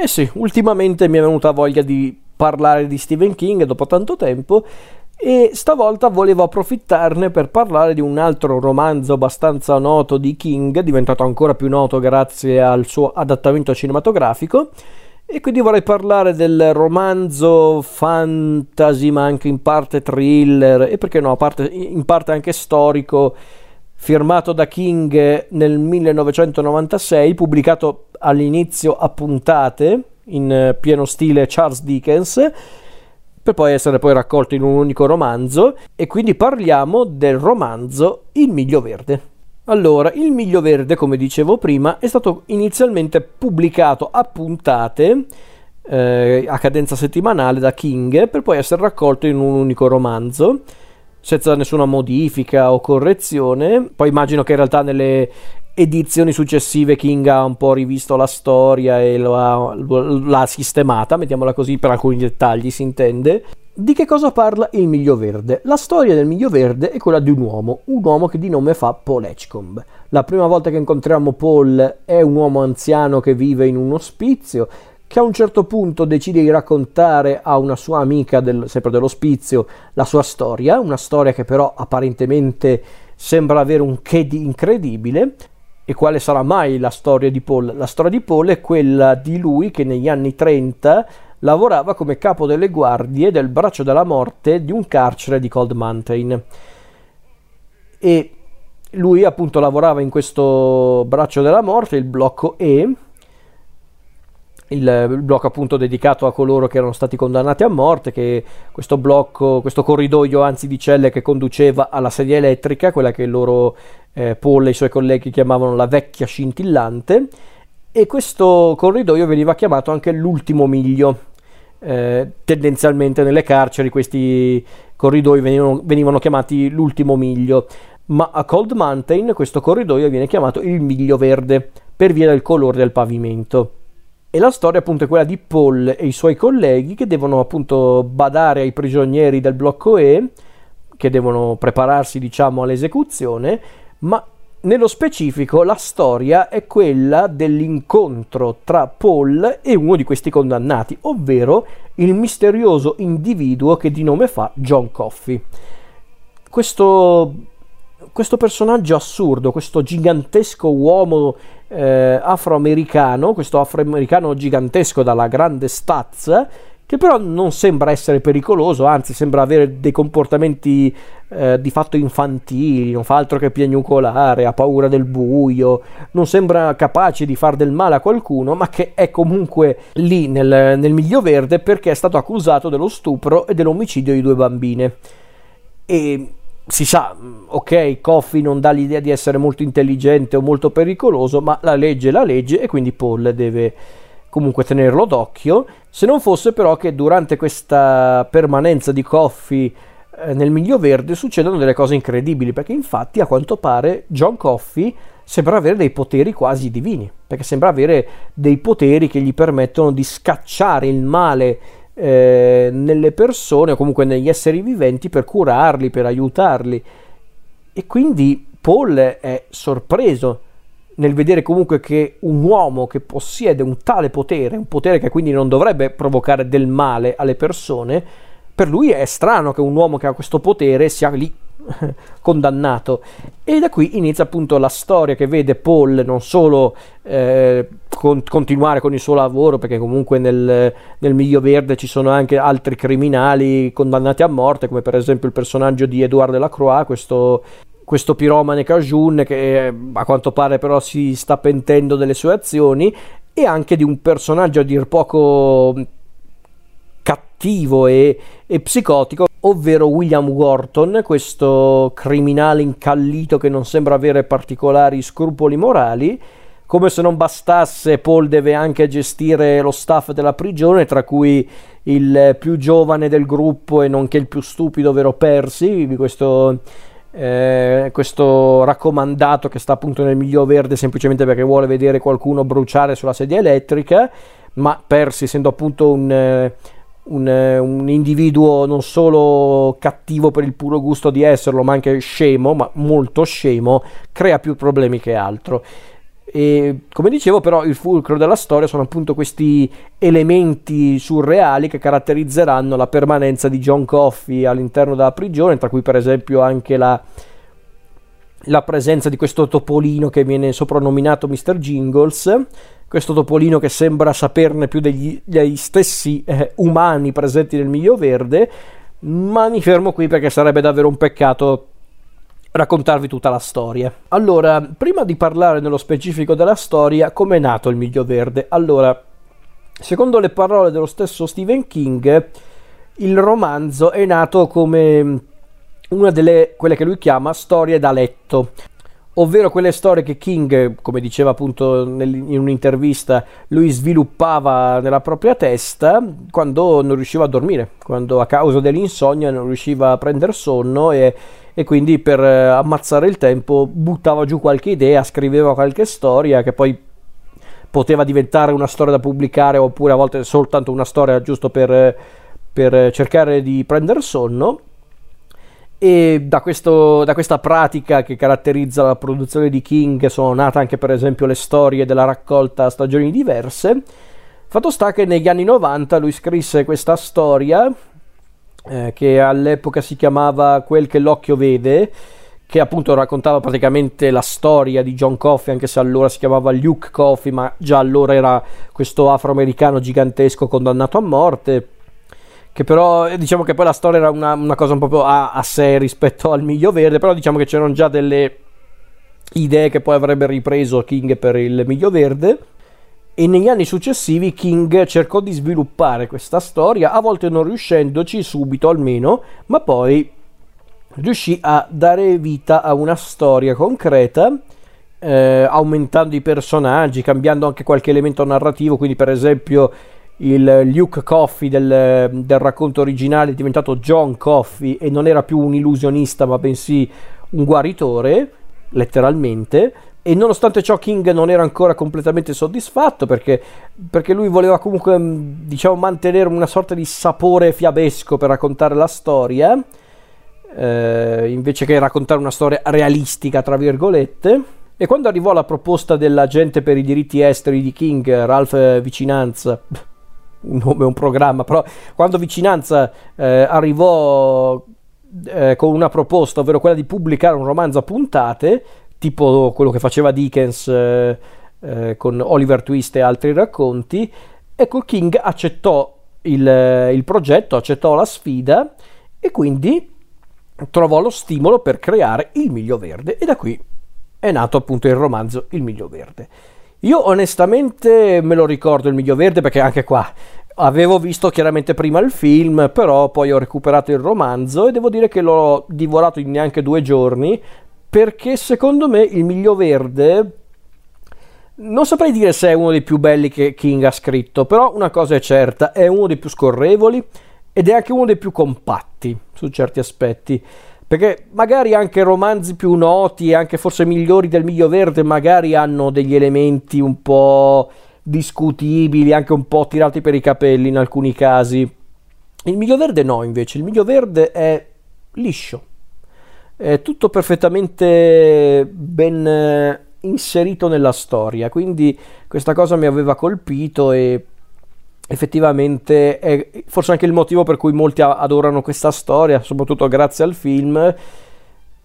Eh sì, ultimamente mi è venuta voglia di parlare di Stephen King dopo tanto tempo e stavolta volevo approfittarne per parlare di un altro romanzo abbastanza noto di King, diventato ancora più noto grazie al suo adattamento cinematografico. E quindi vorrei parlare del romanzo fantasy, ma anche in parte thriller, e perché no, in parte anche storico, firmato da King nel 1996, pubblicato all'inizio a puntate, in pieno stile Charles Dickens, per poi essere poi raccolto in un unico romanzo, e quindi parliamo del romanzo Il Miglio Verde. Allora, Il Miglio Verde, come dicevo prima, è stato inizialmente pubblicato a puntate eh, a cadenza settimanale da King per poi essere raccolto in un unico romanzo senza nessuna modifica o correzione. Poi immagino che in realtà nelle edizioni successive King ha un po' rivisto la storia e l'ha, l'ha sistemata, mettiamola così per alcuni dettagli si intende. Di che cosa parla il Miglio Verde? La storia del Miglio Verde è quella di un uomo, un uomo che di nome fa Paul Edgecombe. La prima volta che incontriamo Paul è un uomo anziano che vive in un ospizio che a un certo punto decide di raccontare a una sua amica, del, sempre dell'ospizio, la sua storia, una storia che però apparentemente sembra avere un che di incredibile. E quale sarà mai la storia di Paul? La storia di Paul è quella di lui che negli anni 30 lavorava come capo delle guardie del braccio della morte di un carcere di Cold Mountain. E lui appunto lavorava in questo braccio della morte, il blocco E, il, il, blocco appunto dedicato a coloro che erano stati condannati a morte, che questo blocco, questo corridoio anzi di celle che conduceva alla sedia elettrica, quella che loro eh, Paul e i suoi colleghi chiamavano la vecchia scintillante, e questo corridoio veniva chiamato anche l'ultimo miglio. Eh, tendenzialmente nelle carceri questi corridoi venivano, venivano chiamati l'ultimo miglio, ma a Cold Mountain questo corridoio viene chiamato il miglio verde per via del colore del pavimento. E la storia appunto è quella di Paul e i suoi colleghi che devono appunto badare ai prigionieri del blocco E, che devono prepararsi diciamo all'esecuzione, ma nello specifico la storia è quella dell'incontro tra Paul e uno di questi condannati, ovvero il misterioso individuo che di nome fa John Coffey. Questo, questo personaggio assurdo, questo gigantesco uomo eh, afroamericano, questo afroamericano gigantesco dalla grande stazza, che però non sembra essere pericoloso, anzi sembra avere dei comportamenti eh, di fatto infantili, non fa altro che piagnucolare, ha paura del buio, non sembra capace di far del male a qualcuno, ma che è comunque lì nel, nel miglio verde perché è stato accusato dello stupro e dell'omicidio di due bambine. E si sa, ok, Coffee non dà l'idea di essere molto intelligente o molto pericoloso, ma la legge è la legge e quindi Paul deve comunque tenerlo d'occhio. Se non fosse però che durante questa permanenza di Coffee eh, nel Miglio Verde succedono delle cose incredibili, perché infatti a quanto pare John Coffee sembra avere dei poteri quasi divini, perché sembra avere dei poteri che gli permettono di scacciare il male eh, nelle persone o comunque negli esseri viventi per curarli, per aiutarli. E quindi Paul è sorpreso nel vedere comunque che un uomo che possiede un tale potere, un potere che quindi non dovrebbe provocare del male alle persone, per lui è strano che un uomo che ha questo potere sia lì condannato. E da qui inizia appunto la storia che vede Paul non solo eh, con, continuare con il suo lavoro, perché comunque nel, nel Miglio Verde ci sono anche altri criminali condannati a morte, come per esempio il personaggio di Edouard Delacroix, questo questo piromane Cajun che a quanto pare però si sta pentendo delle sue azioni e anche di un personaggio a dir poco cattivo e, e psicotico ovvero William Wharton, questo criminale incallito che non sembra avere particolari scrupoli morali. Come se non bastasse, Paul deve anche gestire lo staff della prigione, tra cui il più giovane del gruppo e nonché il più stupido, ovvero Percy, questo, eh, questo raccomandato che sta appunto nel miglio verde semplicemente perché vuole vedere qualcuno bruciare sulla sedia elettrica, ma Percy, essendo appunto un... Eh, un, eh, un, individuo non solo cattivo per il puro gusto di esserlo, ma anche scemo, ma molto scemo, crea più problemi che altro. E come dicevo, però, il fulcro della storia sono appunto questi elementi surreali che caratterizzeranno la permanenza di John Coffey all'interno della prigione, tra cui per esempio anche la, la presenza di questo topolino che viene soprannominato Mr. Jingles, questo topolino che sembra saperne più degli, degli stessi eh, umani presenti nel Miglio Verde, ma mi fermo qui perché sarebbe davvero un peccato raccontarvi tutta la storia. Allora, prima di parlare nello specifico della storia, come è nato il Miglio Verde? Allora, secondo le parole dello stesso Stephen King, il romanzo è nato come una delle quelle che lui chiama storie da letto. Ovvero quelle storie che King, come diceva appunto nel, in un'intervista, lui sviluppava nella propria testa quando non riusciva a dormire, quando a causa dell'insonnia non riusciva a prendere sonno e, e quindi per eh, ammazzare il tempo buttava giù qualche idea, scriveva qualche storia che poi poteva diventare una storia da pubblicare oppure a volte soltanto una storia giusto per, per cercare di prendere sonno e da, questo, da, questa pratica che caratterizza la produzione di King sono nate anche per esempio le storie della raccolta Stagioni diverse. Fatto sta che negli anni 90 lui scrisse questa storia eh, che all'epoca si chiamava Quel che l'occhio vede, che appunto raccontava praticamente la storia di John Coffey, anche se allora si chiamava Luke Coffey, ma già allora era questo afroamericano gigantesco condannato a morte che però eh, diciamo che poi la storia era una, una cosa un po' a, a, sé rispetto al Miglio Verde, però diciamo che c'erano già delle idee che poi avrebbe ripreso King per il Miglio Verde e negli anni successivi King cercò di sviluppare questa storia, a volte non riuscendoci subito almeno, ma poi riuscì a dare vita a una storia concreta. Eh, aumentando i personaggi, cambiando anche qualche elemento narrativo, quindi per esempio il Luke Coffey del, del, racconto originale è diventato John Coffey e non era più un illusionista ma bensì un guaritore, letteralmente. E nonostante ciò King non era ancora completamente soddisfatto perché, perché lui voleva comunque diciamo, mantenere una sorta di sapore fiabesco per raccontare la storia, eh, invece che raccontare una storia realistica, tra virgolette. E quando arrivò la proposta dell'agente per i diritti esteri di King, Ralph Vicinanza, un nome, un programma, però quando Vicinanza eh, arrivò eh, con una proposta, ovvero quella di pubblicare un romanzo a puntate, tipo quello che faceva Dickens eh, eh con Oliver Twist e altri racconti, ecco King accettò il, il progetto, accettò la sfida e quindi trovò lo stimolo per creare il Miglio Verde e da qui è nato appunto il romanzo Il Miglio Verde. Io onestamente me lo ricordo il Miglio Verde perché anche qua avevo visto chiaramente prima il film, però poi ho recuperato il romanzo e devo dire che l'ho divorato in neanche due giorni perché secondo me il Miglio Verde non saprei dire se è uno dei più belli che King ha scritto, però una cosa è certa, è uno dei più scorrevoli ed è anche uno dei più compatti su certi aspetti. Perché magari anche romanzi più noti anche forse migliori del Miglio Verde magari hanno degli elementi un po' discutibili, anche un po' tirati per i capelli in alcuni casi. Il Miglio Verde no, invece, il Miglio Verde è liscio. È tutto perfettamente ben eh, inserito nella storia, quindi questa cosa mi aveva colpito e effettivamente è forse anche il motivo per cui molti adorano questa storia, soprattutto grazie al film.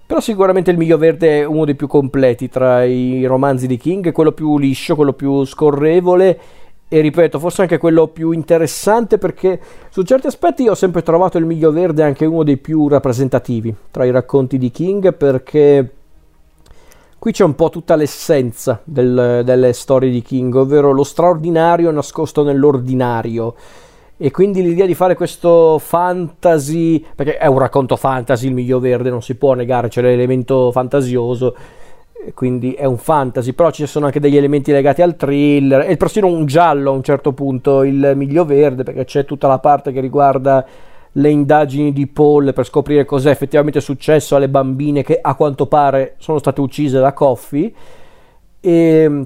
Però sicuramente il Miglio Verde è uno dei più completi tra i romanzi di King, quello più liscio, quello più scorrevole e ripeto, forse anche quello più interessante perché su certi aspetti ho sempre trovato il Miglio Verde anche uno dei più rappresentativi tra i racconti di King perché Qui c'è un po' tutta l'essenza del, delle storie di King, ovvero lo straordinario nascosto nell'ordinario. E quindi l'idea di fare questo fantasy, perché è un racconto fantasy, il miglio verde, non si può negare, c'è l'elemento fantasioso, quindi è un fantasy, però ci sono anche degli elementi legati al thriller, e persino un giallo a un certo punto, il miglio verde, perché c'è tutta la parte che riguarda le indagini di Paul per scoprire cos'è effettivamente successo alle bambine che a quanto pare sono state uccise da Coffee. E,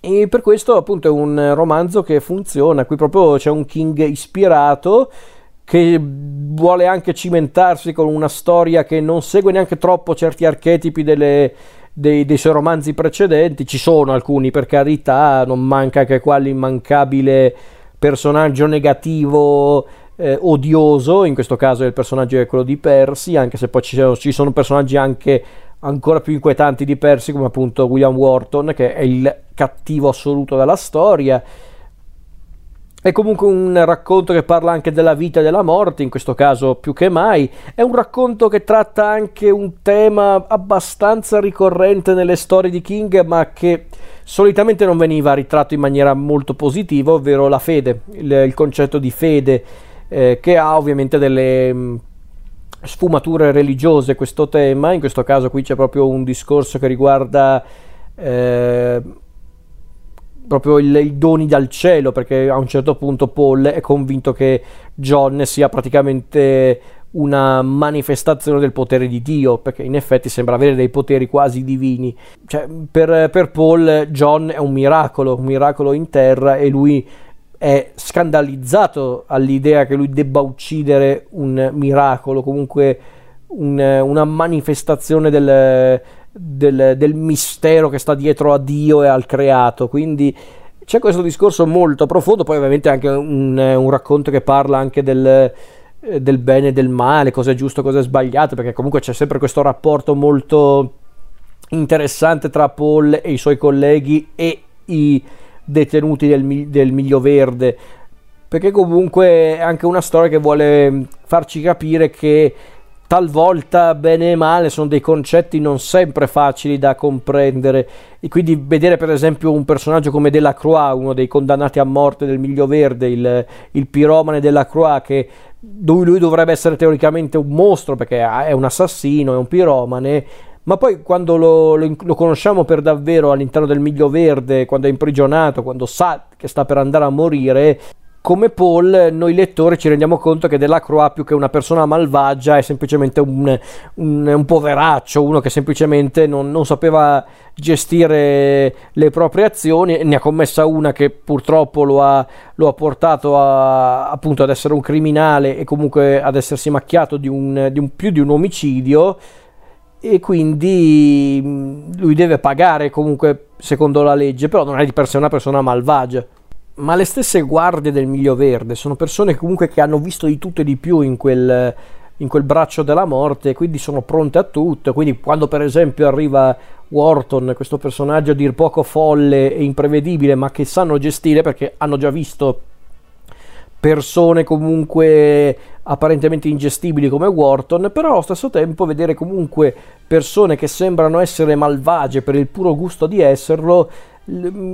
e per questo appunto è un romanzo che funziona. Qui proprio c'è un King ispirato che vuole anche cimentarsi con una storia che non segue neanche troppo certi archetipi delle, dei, dei, suoi romanzi precedenti, ci sono alcuni per carità, non manca anche qua l'immancabile personaggio negativo eh, odioso, in questo caso il personaggio è quello di Percy, anche se poi ci sono, ci sono personaggi anche ancora più inquietanti di Percy, come appunto William Wharton, che è il cattivo assoluto della storia. È comunque un racconto che parla anche della vita e della morte, in questo caso più che mai. È un racconto che tratta anche un tema abbastanza ricorrente nelle storie di King, ma che solitamente non veniva ritratto in maniera molto positiva, ovvero la fede, il, il concetto di fede, eh, che ha ovviamente delle mh, sfumature religiose questo tema. In questo caso qui c'è proprio un discorso che riguarda... Eh, proprio i doni dal cielo, perché a un certo punto Paul è convinto che John sia praticamente una manifestazione del potere di Dio, perché in effetti sembra avere dei poteri quasi divini. Cioè, per, per Paul John è un miracolo, un miracolo in terra e lui è scandalizzato all'idea che lui debba uccidere un miracolo, comunque un, una manifestazione del, del, del, mistero che sta dietro a Dio e al creato. Quindi c'è questo discorso molto profondo, poi ovviamente anche un, un racconto che parla anche del, del bene e del male, cosa è giusto, cosa è sbagliato, perché comunque c'è sempre questo rapporto molto interessante tra Paul e i suoi colleghi e i detenuti del, del Miglio Verde. Perché comunque è anche una storia che vuole farci capire che talvolta bene e male sono dei concetti non sempre facili da comprendere. E quindi vedere per esempio un personaggio come Delacroix, uno dei condannati a morte del Miglio Verde, il, il piromane Delacroix che lui dovrebbe essere teoricamente un mostro perché è un assassino, è un piromane ma poi quando lo, lo, lo, conosciamo per davvero all'interno del Miglio Verde, quando è imprigionato, quando sa che sta per andare a morire, come Paul, noi lettori ci rendiamo conto che Delacroix, più che una persona malvagia, è semplicemente un, un, un poveraccio, uno che semplicemente non, non, sapeva gestire le proprie azioni. Ne ha commessa una che purtroppo lo ha, lo ha portato a, appunto ad essere un criminale e comunque ad essersi macchiato di, un, di più di un omicidio. E quindi lui deve pagare comunque secondo la legge, però non è di per sé una persona malvagia ma le stesse guardie del Miglio Verde sono persone comunque che hanno visto di tutto e di più in quel, in quel braccio della morte, quindi sono pronte a tutto. Quindi, quando per esempio arriva Wharton, questo personaggio a dir poco folle e imprevedibile, ma che sanno gestire perché hanno già visto persone comunque apparentemente ingestibili come Wharton, però allo stesso tempo vedere comunque persone che sembrano essere malvagie per il puro gusto di esserlo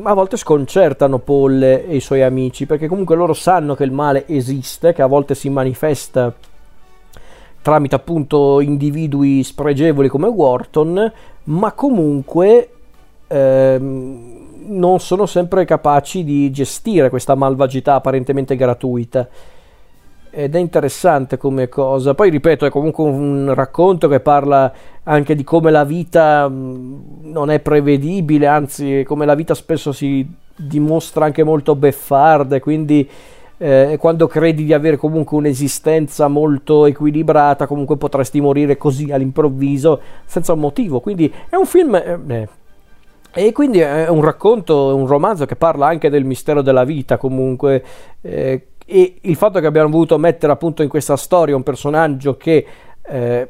a volte sconcertano Paul e i suoi amici perché comunque loro sanno che il male esiste, che a volte si manifesta tramite appunto individui spregevoli come Wharton, ma comunque ehm, non sono sempre capaci di gestire questa malvagità apparentemente gratuita ed è interessante come cosa. Poi ripeto, è comunque un racconto che parla anche di come la vita mm, non è prevedibile, anzi come la vita spesso si dimostra anche molto beffarda, quindi eh, quando credi di avere comunque un'esistenza molto equilibrata, comunque potresti morire così all'improvviso senza un motivo. Quindi è un film... Eh, eh e quindi è un racconto, un romanzo che parla anche del mistero della vita comunque, eh, e il fatto che abbiamo voluto mettere appunto in questa storia un personaggio che eh,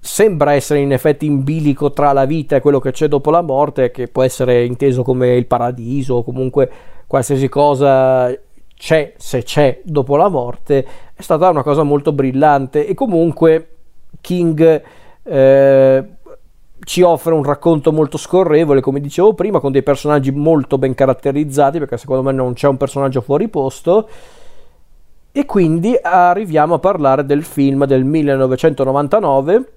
sembra essere in effetti in bilico tra la vita e quello che c'è dopo la morte, che può essere inteso come il paradiso o comunque qualsiasi cosa c'è se c'è dopo la morte, è stata una cosa molto brillante. E comunque King eh, ci offre un racconto molto scorrevole, come dicevo prima, con dei personaggi molto ben caratterizzati, perché secondo me non c'è un personaggio fuori posto e quindi arriviamo a parlare del film del 1999,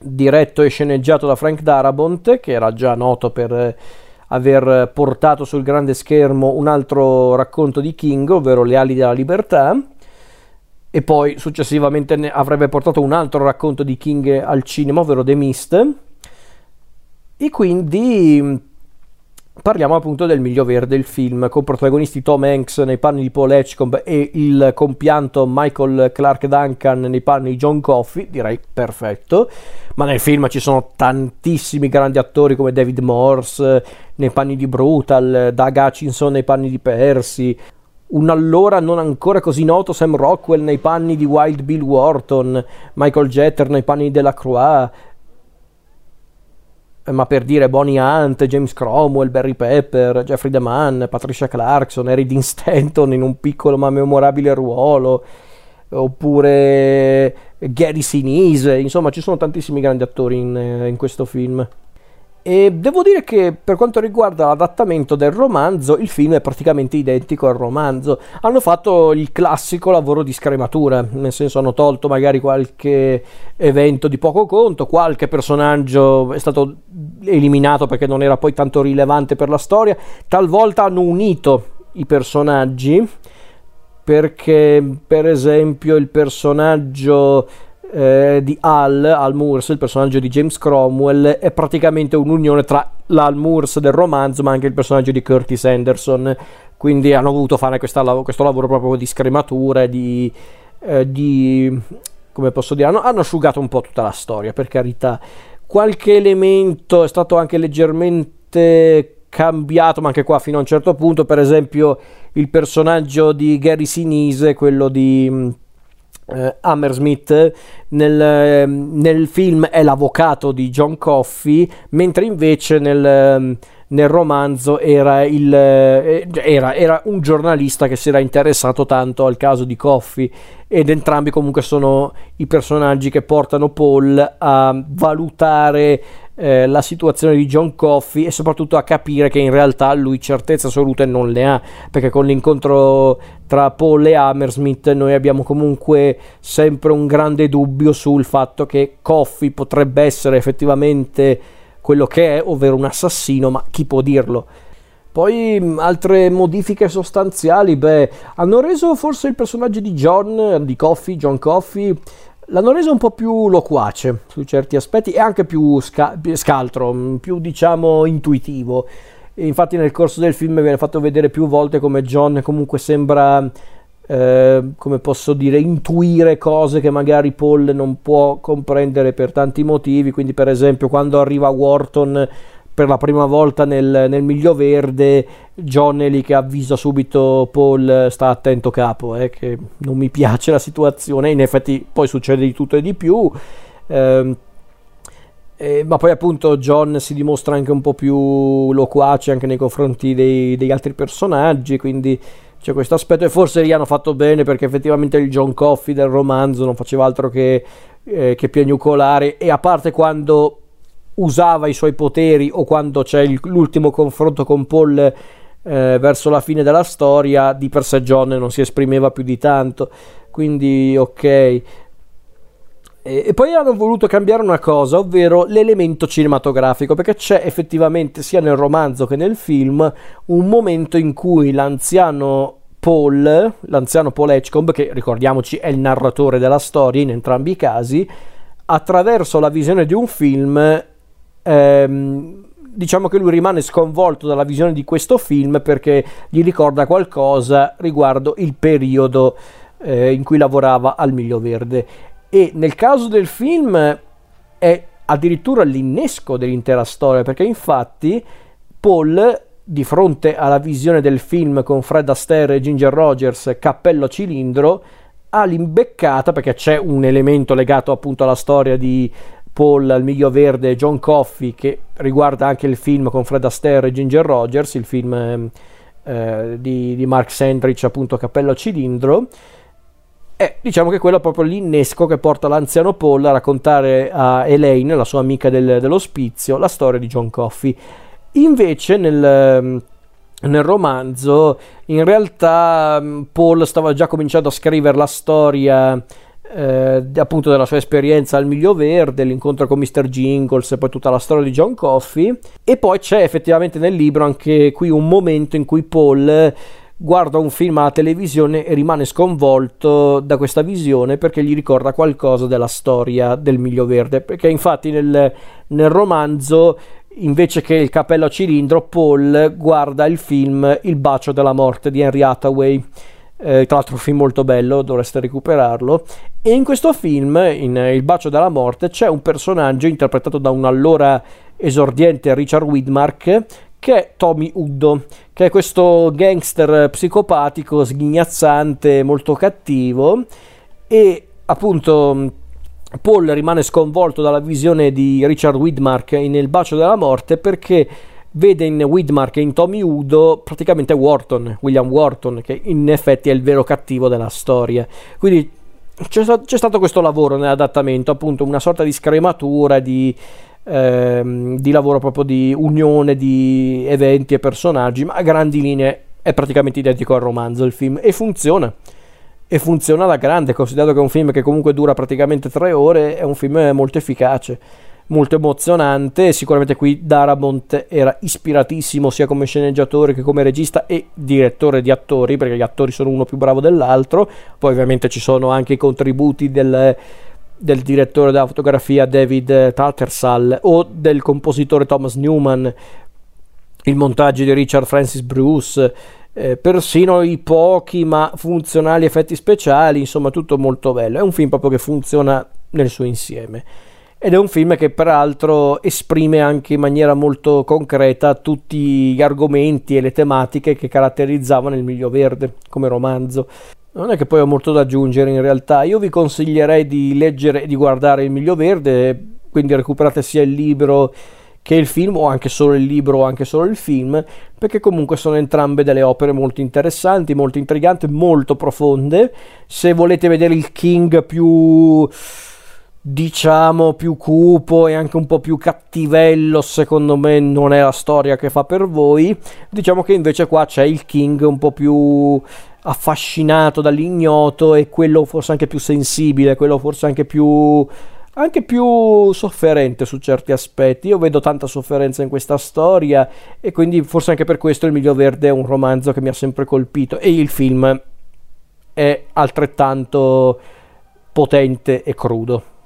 diretto e sceneggiato da Frank Darabont, che era già noto per aver portato sul grande schermo un altro racconto di King, ovvero Le ali della libertà, e poi successivamente avrebbe portato un altro racconto di King al cinema, ovvero The Mist. E quindi parliamo appunto del Miglio Verde, il film con protagonisti Tom Hanks nei panni di Paul Edgecombe e il compianto Michael Clark Duncan nei panni di John Coffey, direi perfetto, ma nel film ci sono tantissimi grandi attori come David Morse nei panni di Brutal, Doug Hutchinson nei panni di Percy, un allora non ancora così noto Sam Rockwell nei panni di Wild Bill Wharton, Michael Jeter nei panni della Croix, eh, ma per dire Bonnie Hunt, James Cromwell, Barry Pepper, Jeffrey DeMann, Patricia Clarkson, Harry Dean Stanton in un piccolo ma memorabile ruolo, oppure Gary Sinise, insomma ci sono tantissimi grandi attori in, eh, in questo film. E devo dire che per quanto riguarda l'adattamento del romanzo, il film è praticamente identico al romanzo. Hanno fatto il classico lavoro di scrematura, nel senso hanno tolto magari qualche evento di poco conto, qualche personaggio è stato eliminato perché non era poi tanto rilevante per la storia, talvolta hanno unito i personaggi perché per esempio il personaggio eh, di Al, Al Moores, il personaggio di James Cromwell, è praticamente un'unione tra l'Al Moores del romanzo, ma anche il personaggio di Curtis Anderson. Quindi hanno voluto fare questa, questo lavoro proprio di scrematura, di, eh, di come posso dire, hanno, hanno asciugato un po' tutta la storia, per carità. Qualche elemento è stato anche leggermente cambiato, ma anche qua fino a un certo punto, per esempio il personaggio di Gary Sinise, quello di eh, Hammersmith nel, ehm, nel, film è l'avvocato di John Coffey, mentre invece nel, ehm, nel romanzo era, il, eh, era, era, un giornalista che si era interessato tanto al caso di Coffey ed entrambi comunque sono i personaggi che portano Paul a valutare eh, la situazione di John Coffey e soprattutto a capire che in realtà lui certezze assolute non le ha perché con l'incontro tra Paul e Hammersmith noi abbiamo comunque sempre un grande dubbio sul fatto che Coffey potrebbe essere effettivamente quello che è, ovvero un assassino, ma chi può dirlo? Poi altre modifiche sostanziali, beh, hanno reso forse il personaggio di John, di Coffey, John Coffey, L'hanno reso un po' più loquace su certi aspetti e anche più sca- scaltro, mm, più diciamo intuitivo. Infatti nel corso del film viene fatto vedere più volte come John comunque sembra, eh, come posso dire, intuire cose che magari Paul non può comprendere per tanti motivi. Quindi per esempio quando arriva Wharton per la prima volta nel, nel miglio verde John lì che avvisa subito Paul sta attento capo eh, che non mi piace la situazione in effetti poi succede di tutto e di più eh, eh, ma poi appunto John si dimostra anche un po' più loquace anche nei confronti dei, degli altri personaggi quindi c'è questo aspetto e forse gli hanno fatto bene perché effettivamente il John Coffey del romanzo non faceva altro che, eh, che piagnucolare e a parte quando usava i suoi poteri o quando c'è il, l'ultimo confronto con Paul eh, verso la fine della storia, di per sé John non si esprimeva più di tanto. Quindi ok. E, poi hanno voluto cambiare una cosa, ovvero l'elemento cinematografico, perché c'è effettivamente sia nel romanzo che nel film un momento in cui l'anziano Paul, l'anziano Paul Edgecombe, che ricordiamoci è il narratore della storia in entrambi i casi, attraverso la visione di un film ehm, diciamo che lui rimane sconvolto dalla visione di questo film perché gli ricorda qualcosa riguardo il periodo eh, in cui lavorava al Miglio Verde e nel caso del film è addirittura l'innesco dell'intera storia perché infatti Paul di fronte alla visione del film con Fred Astaire e Ginger Rogers cappello cilindro ha l'imbeccata perché c'è un elemento legato appunto alla storia di Paul al miglio verde John Coffey che riguarda anche il film con Fred Astaire e Ginger Rogers il film eh, di, di, Mark Sandrich appunto Cappello cilindro e diciamo che quello è proprio l'innesco che porta l'anziano Paul a raccontare a Elaine la sua amica del, dell'ospizio la storia di John Coffey invece nel ehm, nel romanzo in realtà mm, Paul stava già cominciando a scrivere la storia eh, appunto della sua esperienza al Miglio Verde, l'incontro con Mr. Jingles e poi tutta la storia di John Coffey. E poi c'è effettivamente nel libro anche qui un momento in cui Paul guarda un film alla televisione e rimane sconvolto da questa visione perché gli ricorda qualcosa della storia del Miglio Verde. Perché infatti nel, nel romanzo invece che il cappello a cilindro, Paul guarda il film Il bacio della morte di Henry Hathaway. Eh, tra l'altro un film molto bello, dovreste recuperarlo. E in questo film, in Il bacio della morte, c'è un personaggio interpretato da un allora esordiente Richard Widmark che è Tommy Uddo, che è questo gangster psicopatico, sghignazzante, molto cattivo e appunto Paul rimane sconvolto dalla visione di Richard Widmark nel bacio della morte perché vede in Widmark e in Tommy Udo praticamente Wharton, William Wharton, che in effetti è il vero cattivo della storia. Quindi c'è, c'è stato questo lavoro nell'adattamento, appunto una sorta di scrematura, di, ehm, di lavoro proprio di unione di eventi e personaggi, ma a grandi linee è praticamente identico al romanzo il film. E funziona. E funziona alla grande, considerato che è un film che comunque dura praticamente tre ore, è un film molto efficace, molto emozionante, sicuramente qui Darabont era ispiratissimo sia come sceneggiatore che come regista e direttore di attori, perché gli attori sono uno più bravo dell'altro, poi ovviamente ci sono anche i contributi del, del direttore della fotografia David Tattersall o del compositore Thomas Newman, il montaggio di Richard Francis Bruce, eh, persino i pochi ma funzionali effetti speciali, insomma tutto molto bello. È un film proprio che funziona nel suo insieme. Ed è un film che peraltro esprime anche in maniera molto concreta tutti gli argomenti e le tematiche che caratterizzavano il Miglio Verde come romanzo. Non è che poi ho molto da aggiungere in realtà, io vi consiglierei di leggere e di guardare il Miglio Verde, quindi recuperate sia il libro che il film o anche solo il libro o anche solo il film, perché comunque sono entrambe delle opere molto interessanti, molto intriganti, molto profonde. Se volete vedere il King più diciamo più cupo e anche un po' più cattivello, secondo me non è la storia che fa per voi. Diciamo che invece qua c'è il King un po' più affascinato dall'ignoto e quello forse anche più sensibile, quello forse anche più anche più sofferente su certi aspetti. Io vedo tanta sofferenza in questa storia e quindi forse anche per questo Il Miglio Verde è un romanzo che mi ha sempre colpito e il film è altrettanto potente e crudo.